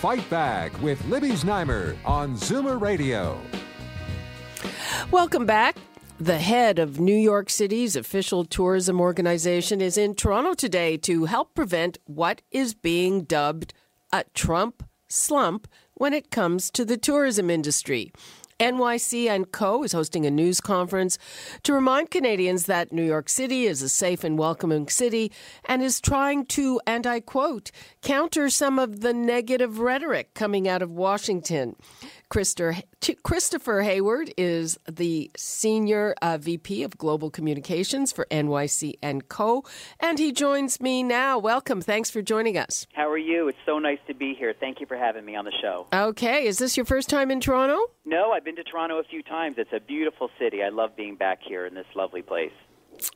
Fight Back with Libby Znaimer on Zoomer Radio. Welcome back. The head of New York City's official tourism organization is in Toronto today to help prevent what is being dubbed a Trump slump when it comes to the tourism industry. NYC and Co is hosting a news conference to remind Canadians that New York City is a safe and welcoming city and is trying to, and I quote, counter some of the negative rhetoric coming out of Washington. Christopher Hayward is the senior uh, VP of Global Communications for NYC and Co, and he joins me now. Welcome. Thanks for joining us. How are you? It's so nice to be here. Thank you for having me on the show. Okay. Is this your first time in Toronto? No, I've been to Toronto a few times. It's a beautiful city. I love being back here in this lovely place.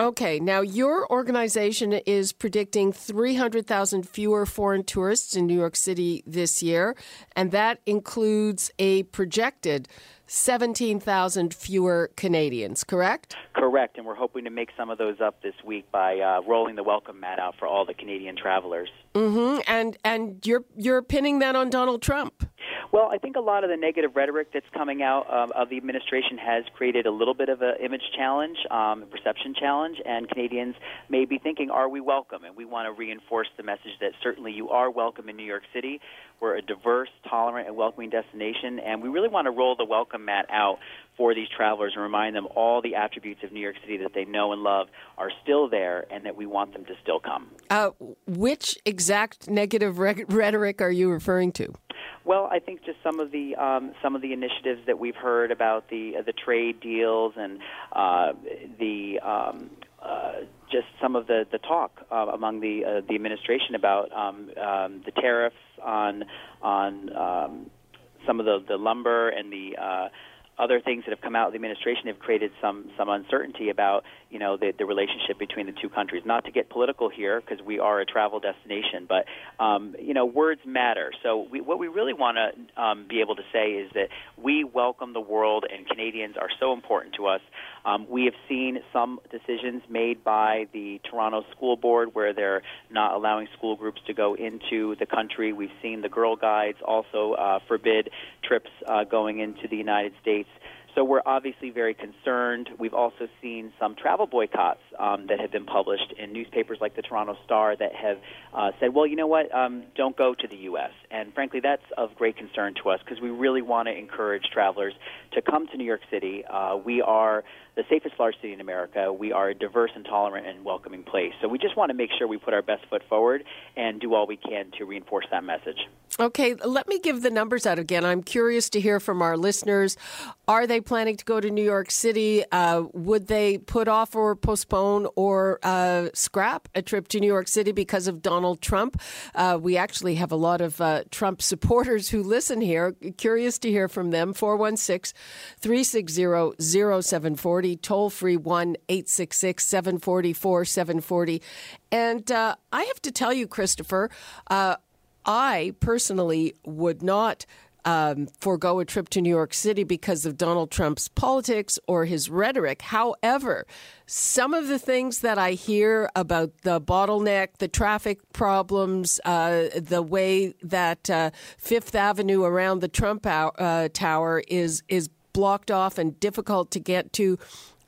Okay, now your organization is predicting 300,000 fewer foreign tourists in New York City this year, and that includes a projected 17,000 fewer Canadians, correct? Correct, and we're hoping to make some of those up this week by uh, rolling the welcome mat out for all the Canadian travelers. Mm-hmm. And and you're you're pinning that on Donald Trump. Well, I think a lot of the negative rhetoric that's coming out um, of the administration has created a little bit of an image challenge, um, perception challenge, and Canadians may be thinking, "Are we welcome?" And we want to reinforce the message that certainly you are welcome in New York City. We're a diverse, tolerant, and welcoming destination, and we really want to roll the welcome mat out for these travelers and remind them all the attributes of New York City that they know and love are still there and that we want them to still come. Uh, which exact negative re- rhetoric are you referring to? Well, I think just some of the um, some of the initiatives that we've heard about the uh, the trade deals and uh, the um, uh, just some of the the talk uh, among the uh, the administration about um, um, the tariffs on on um, some of the the lumber and the uh, other things that have come out of the administration have created some some uncertainty about you know the, the relationship between the two countries. Not to get political here, because we are a travel destination, but um, you know words matter. So we, what we really want to um, be able to say is that we welcome the world, and Canadians are so important to us. Um, we have seen some decisions made by the Toronto School Board where they're not allowing school groups to go into the country. We've seen the Girl Guides also uh, forbid trips uh, going into the United States. So we're obviously very concerned. We've also seen some travel boycotts um, that have been published in newspapers like the Toronto Star that have uh, said, well, you know what, um, don't go to the U.S. And frankly, that's of great concern to us because we really want to encourage travelers to come to New York City. Uh, we are the safest large city in America. We are a diverse and tolerant and welcoming place. So we just want to make sure we put our best foot forward and do all we can to reinforce that message. Okay, let me give the numbers out again. I'm curious to hear from our listeners. Are they planning to go to New York City? Uh, would they put off or postpone or uh, scrap a trip to New York City because of Donald Trump? Uh, we actually have a lot of uh, Trump supporters who listen here. Curious to hear from them. 416 360 0740, toll free 1 866 744 740. And uh, I have to tell you, Christopher, uh, I personally would not um, forego a trip to New York City because of Donald Trump's politics or his rhetoric. However, some of the things that I hear about the bottleneck, the traffic problems, uh, the way that uh, Fifth Avenue around the Trump uh, Tower is is blocked off and difficult to get to,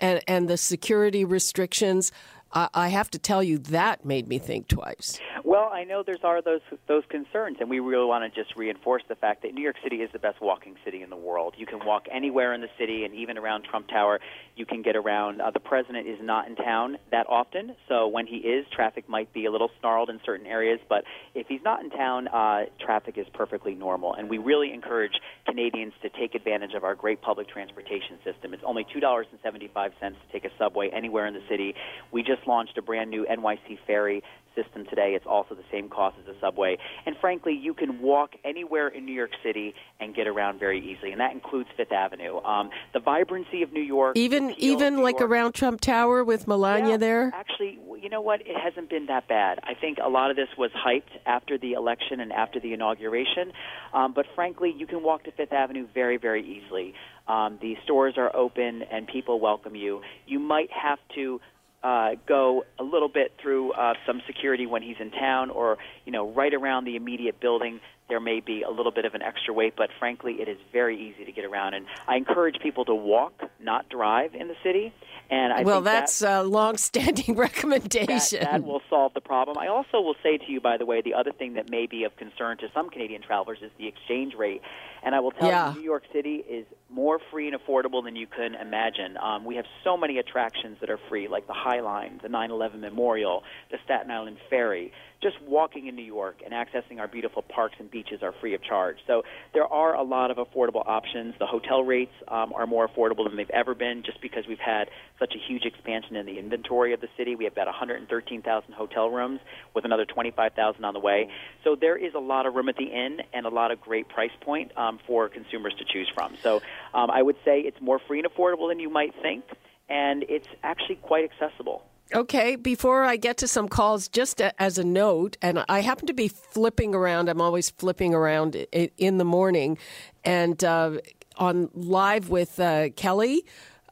and, and the security restrictions. I have to tell you that made me think twice. Well, I know there's are those those concerns, and we really want to just reinforce the fact that New York City is the best walking city in the world. You can walk anywhere in the city, and even around Trump Tower, you can get around. Uh, the president is not in town that often, so when he is, traffic might be a little snarled in certain areas. But if he's not in town, uh, traffic is perfectly normal, and we really encourage Canadians to take advantage of our great public transportation system. It's only $2.75 to take a subway anywhere in the city. We just launched a brand new NYC ferry system today. It's also the same cost as a subway. And frankly, you can walk anywhere in New York City and get around very easily, and that includes Fifth Avenue. Um, the vibrancy of New York, even even like York, around Trump Tower with Melania yeah, there. Actually, you know what? It hasn't been that bad. I think a lot of this was hyped after the election and after the inauguration, um, but frankly, you can walk to Fifth Avenue very, very easily. Um, the stores are open and people welcome you. You might have to uh, go a little bit through uh, some security when he's in town, or you know, right around the immediate building. There may be a little bit of an extra wait, but frankly, it is very easy to get around. And I encourage people to walk, not drive, in the city. And I well, think that's that, a long-standing recommendation. That, that will solve the problem. I also will say to you, by the way, the other thing that may be of concern to some Canadian travelers is the exchange rate. And I will tell Yeah. you, New York City is more free and affordable than you can imagine. Um, we have so many attractions that are free, like the High Line, the 9/11 Memorial, the Staten Island Ferry. Just walking in New York and accessing our beautiful parks and beaches are free of charge. So there are a lot of affordable options. The hotel rates um, are more affordable than they've ever been, just because we've had such a huge expansion in the inventory of the city. We have about 113,000 hotel rooms, with another 25,000 on the way. So there is a lot of room at the inn and a lot of great price point um, for consumers to choose from. So um, I would say it's more free and affordable than you might think, and it's actually quite accessible. Okay, before I get to some calls, just a, as a note, and I happen to be flipping around. I'm always flipping around in the morning, and uh, on live with uh, Kelly.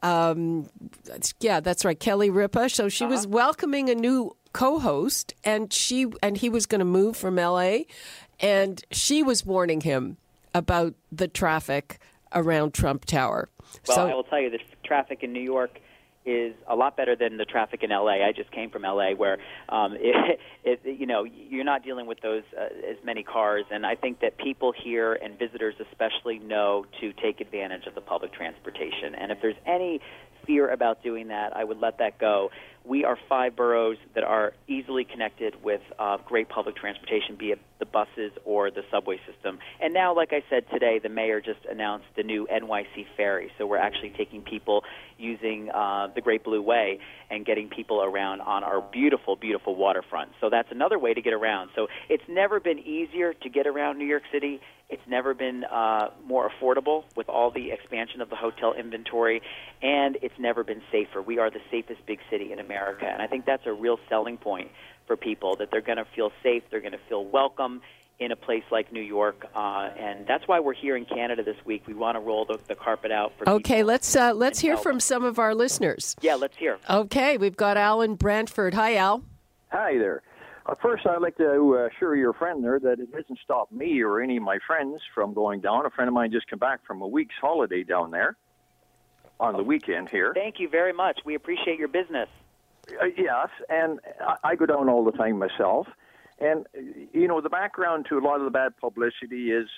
Um, yeah, that's right, Kelly Ripa. So she was welcoming a new co-host, and she and he was going to move from L.A. and she was warning him about the traffic around Trump Tower. Well, so I will tell you, the traffic in New York is a lot better than the traffic in LA. I just came from LA, where um, it, it, you know you're not dealing with those uh, as many cars, and I think that people here and visitors especially know to take advantage of the public transportation. And if there's any fear about doing that, I would let that go. We are five boroughs that are easily connected with uh, great public transportation, be it the buses or the subway system. And now, like I said today, the mayor just announced the new NYC ferry. So we're actually taking people using uh, the Great Blue Way and getting people around on our beautiful, beautiful waterfront. So that's another way to get around. So it's never been easier to get around New York City. It's never been uh, more affordable with all the expansion of the hotel inventory, and it's never been safer. We are the safest big city in America, and I think that's a real selling point for people that they're going to feel safe, they're going to feel welcome in a place like New York, uh, and that's why we're here in Canada this week. We want to roll the, the carpet out for okay, people. let's uh, let's hear help. from some of our listeners. Yeah, let's hear. Okay, we've got Alan Brantford. Hi, Al. Hi there. Uh, first, I'd like to uh, assure your friend there that it doesn't stop me or any of my friends from going down. A friend of mine just came back from a week's holiday down there on the weekend here. Thank you very much. We appreciate your business. Uh, yes, and I, go down all the time myself. And, you know, the background to a lot of the bad publicity is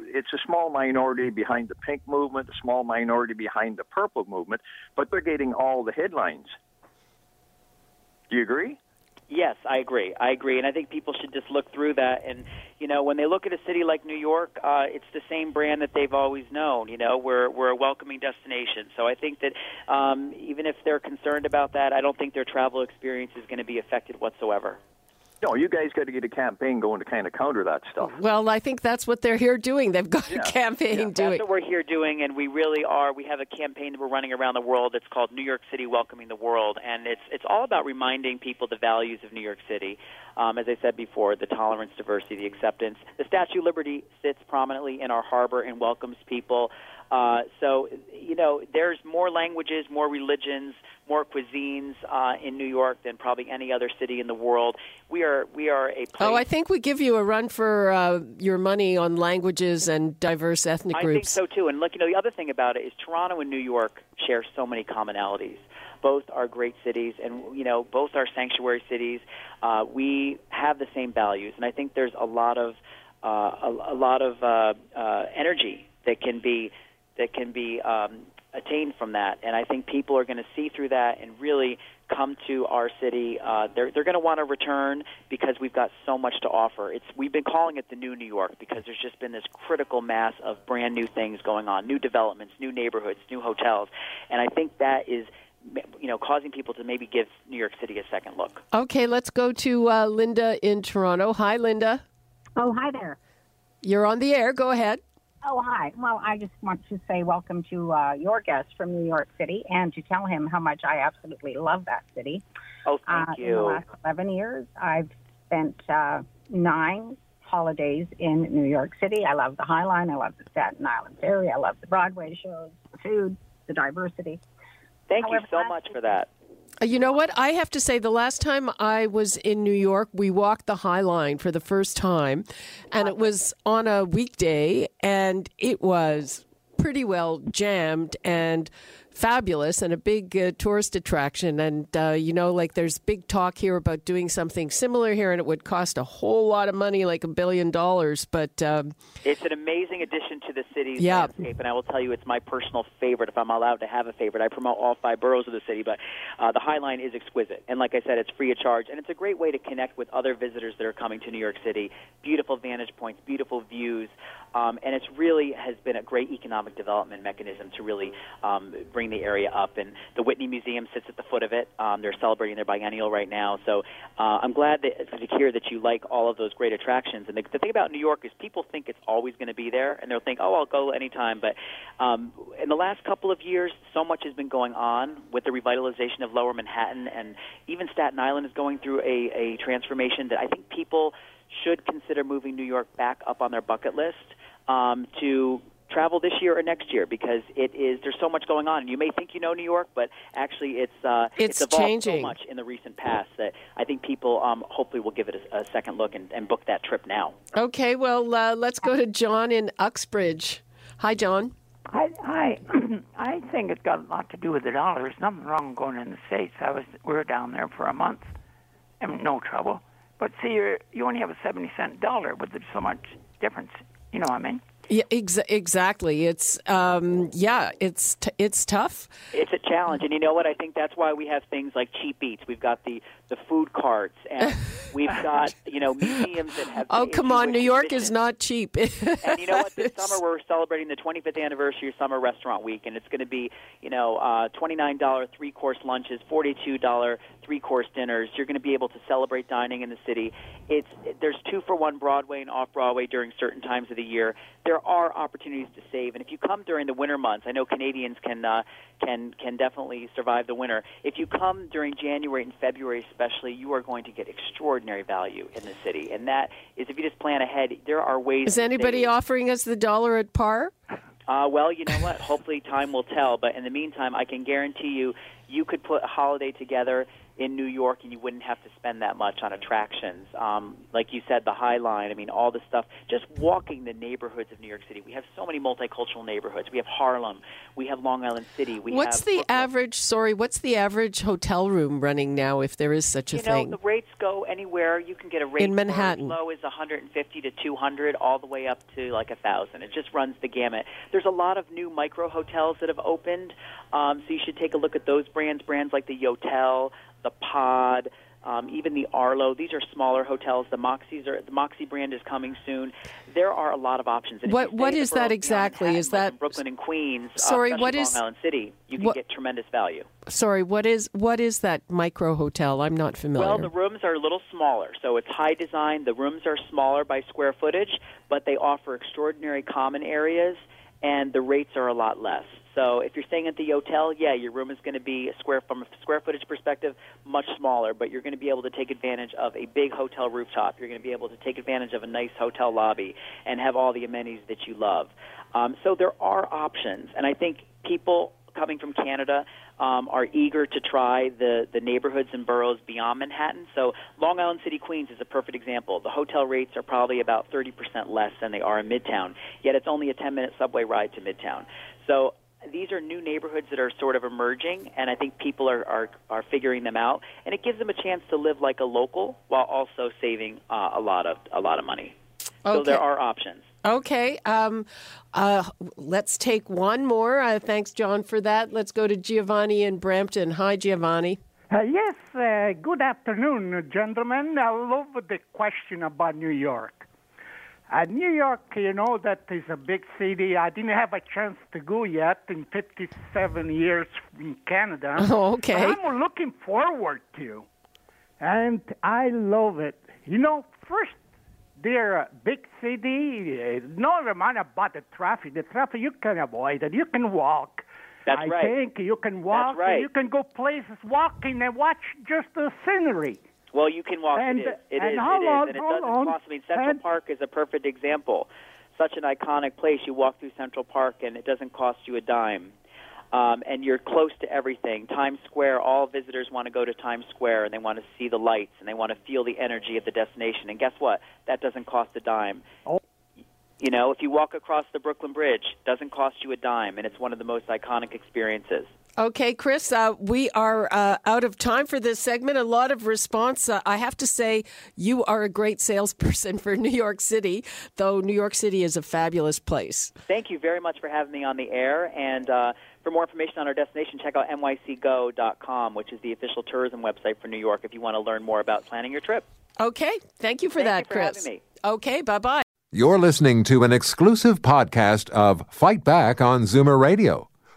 it's a small minority behind the pink movement, a small minority behind the purple movement, but they're getting all the headlines. Do you agree? Yes, I agree. I agree, and I think people should just look through that. And you know, when they look at a city like New York, uh, it's the same brand that they've always known. You know, we're we're a welcoming destination. So I think that um, even if they're concerned about that, I don't think their travel experience is going to be affected whatsoever. No, you guys got to get a campaign going to kind of counter that stuff. Well, I think that's what they're here doing. They've got a campaign Yeah. doing. That's what we're here doing, and we really are. We have a campaign that we're running around the world. It's called New York City Welcoming the World, and it's it's all about reminding people the values of New York City. Um, as I said before, the tolerance, diversity, the acceptance. The Statue of Liberty sits prominently in our harbor and welcomes people. Uh, so, you know, there's more languages, more religions, more cuisines uh, in New York than probably any other city in the world. We are we are a place. Oh, I think we give you a run for uh, your money on languages and diverse ethnic groups. I think so too. And look, you know, the other thing about it is Toronto and New York share so many commonalities. Both are great cities, and you know, both are sanctuary cities. Uh, we have the same values, and I think there's a lot of uh, a, a lot of uh, uh, energy that can be that can be um, attained from that. And I think people are going to see through that and really come to our city. Uh, they're they're going to want to return because we've got so much to offer. It's we've been calling it the new New York because there's just been this critical mass of brand new things going on, new developments, new neighborhoods, new hotels, and I think that is you know, causing people to maybe give New York City a second look. Okay, let's go to uh, Linda in Toronto. Hi, Linda. Oh, hi there. You're on the air. Go ahead. Oh, hi. Well, I just want to say welcome to uh, your guest from New York City and to tell him how much I absolutely love that city. Oh, thank uh, you. In the last 11 years, I've spent uh, nine holidays in New York City. I love the High Line. I love the Staten Island Ferry. I love the Broadway shows, the food, the diversity. Thank However, you so much for that. Uh, You know what? I have to say, the last time I was in New York, we walked the High Line for the first time, and it was on a weekday, and it was pretty well jammed and fabulous and a big uh, tourist attraction. And, uh, you know, like there's big talk here about doing something similar here, and it would cost a whole lot of money, like a billion dollars. But um, It's an amazing addition to the city's Yeah. landscape, and I will tell you, it's my personal favorite. If I'm allowed to have a favorite, I promote all five boroughs of the city, but uh, the High Line is exquisite, and like I said, it's free of charge, and it's a great way to connect with other visitors that are coming to New York City. Beautiful vantage points, beautiful views, um, and it's really has been a great economic development mechanism to really um, bring the area up. And the Whitney Museum sits at the foot of it. Um, they're celebrating their biennial right now, so uh, I'm glad that, to hear that you like all of those great attractions. And the, the thing about New York is people think it's always going to be there, and they'll think, oh, I'll go anytime. But um, in the last couple of years, so much has been going on with the revitalization of Lower Manhattan, and even Staten Island is going through a, a transformation that I think people should consider moving New York back up on their bucket list um, to travel this year or next year because it is there's so much going on and you may think you know New York but actually it's uh, It's evolved so much in the recent past that I think people um, hopefully will give it a, a second look and, and book that trip now. okay, well, uh, let's go to John in Uxbridge. Hi, John. I I I think it's got a lot to do with the dollar. There's nothing wrong going in the states. I was we were down there for a month, and no trouble. But see, you you only have a seventy cent dollar, but there's so much difference. You know what I mean? Yeah, ex- exactly. It's um, yeah, it's t- it's tough. It's a challenge, and you know what? I think that's why we have things like cheap eats. We've got the the food carts, and we've got you know museums that have. Oh, come on, New York is not cheap. And you know what? This summer we're celebrating the 25th anniversary of Summer Restaurant Week, and it's going to be, you know, uh, $29 three-course lunches, $42 three-course dinners. You're going to be able to celebrate dining in the city. It's there's two for one Broadway and off Broadway during certain times of the year. There are opportunities to save, and if you come during the winter months, I know Canadians can uh, can can definitely survive the winter. If you come during January and February, especially, you are going to get extraordinary value in the city, and that is if you just plan ahead. There are ways. is anybody offering us the dollar at par? Uh, well, you know what? Hopefully, time will tell. But in the meantime, I can guarantee you, you could put a holiday together in New York, and you wouldn't have to spend that much on attractions. Um, like you said, the High Line. I mean, all the stuff. Just walking the neighborhoods of New York City. We have so many multicultural neighborhoods. We have Harlem. We have Long Island City. We What's have the Brooklyn. average? Sorry, what's the average hotel room running now, if there is such a thing? You know, thing? the rates go anywhere. You can get a rate In Manhattan. as low as 150 to 200, all the way up to like a thousand. It just runs the gamut. There's a lot of new micro hotels that have opened, um, so you should take a look at those brands. Brands like the Yotel, the Pod. Um, even the Arlo, these are smaller hotels. The Moxy's are the Moxie brand is coming soon. There are a lot of options. And What- what is that exactly? Is that- Brooklyn and Queens? uh, Sorry, especially what Long Island City? You can what- get tremendous value. Sorry, what is what is that micro hotel? I'm not familiar. Well, the rooms are a little smaller, so it's high design. The rooms are smaller by square footage, but they offer extraordinary common areas, and the rates are a lot less. So if you're staying at the hotel, yeah, your room is going to be square from a square footage perspective much smaller, but you're going to be able to take advantage of a big hotel rooftop. You're going to be able to take advantage of a nice hotel lobby and have all the amenities that you love. Um, so there are options, and I think people coming from Canada um, are eager to try the, the neighborhoods and boroughs beyond Manhattan. So Long Island City, Queens is a perfect example. The hotel rates are probably about 30% less than they are in Midtown, yet it's only a 10 minute subway ride to Midtown. So these are new neighborhoods that are sort of emerging, and I think people are, are, are figuring them out, and it gives them a chance to live like a local while also saving uh, a lot of a lot of money. So there are options. Okay. Um, uh, let's take one more. Uh, thanks, John, for that. Let's go to Giovanni in Brampton. Hi, Giovanni. Uh, yes, uh, good afternoon, gentlemen. I love the question about New York. Uh, New York, you know, that is a big city. I didn't have a chance to go yet in 57 years in Canada. Oh, okay. But I'm looking forward to. And I love it. You know, first, they're a big city. Uh, no mind about the traffic. The traffic, you can avoid it. You can walk. That's right. I right. think you can walk. That's right. You can go places walking and watch just the scenery. Well, you can walk. And- it is. It and is. how it is, long- and it doesn't cost. I mean, Central and- Park is a perfect example. Such an iconic place. You walk through Central Park, and it doesn't cost you a dime. Um, and you're close to everything. Times Square. All visitors want to go to Times Square, and they want to see the lights, and they want to feel the energy of the destination. And guess what? That doesn't cost a dime. Oh. You know, if you walk across the Brooklyn Bridge, doesn't cost you a dime, and it's one of the most iconic experiences. Okay, Chris, uh, we are uh, out of time for this segment. A lot of response. Uh, I have to say, you are a great salesperson for New York City, though New York City is a fabulous place. Thank you very much for having me on the air. And uh, for more information on our destination, check out nycgo.com, which is the official tourism website for New York if you want to learn more about planning your trip. Okay, thank you for Thank that, you for Chris. having me. Okay, bye bye. You're listening to an exclusive podcast of Fight Back on Zoomer Radio,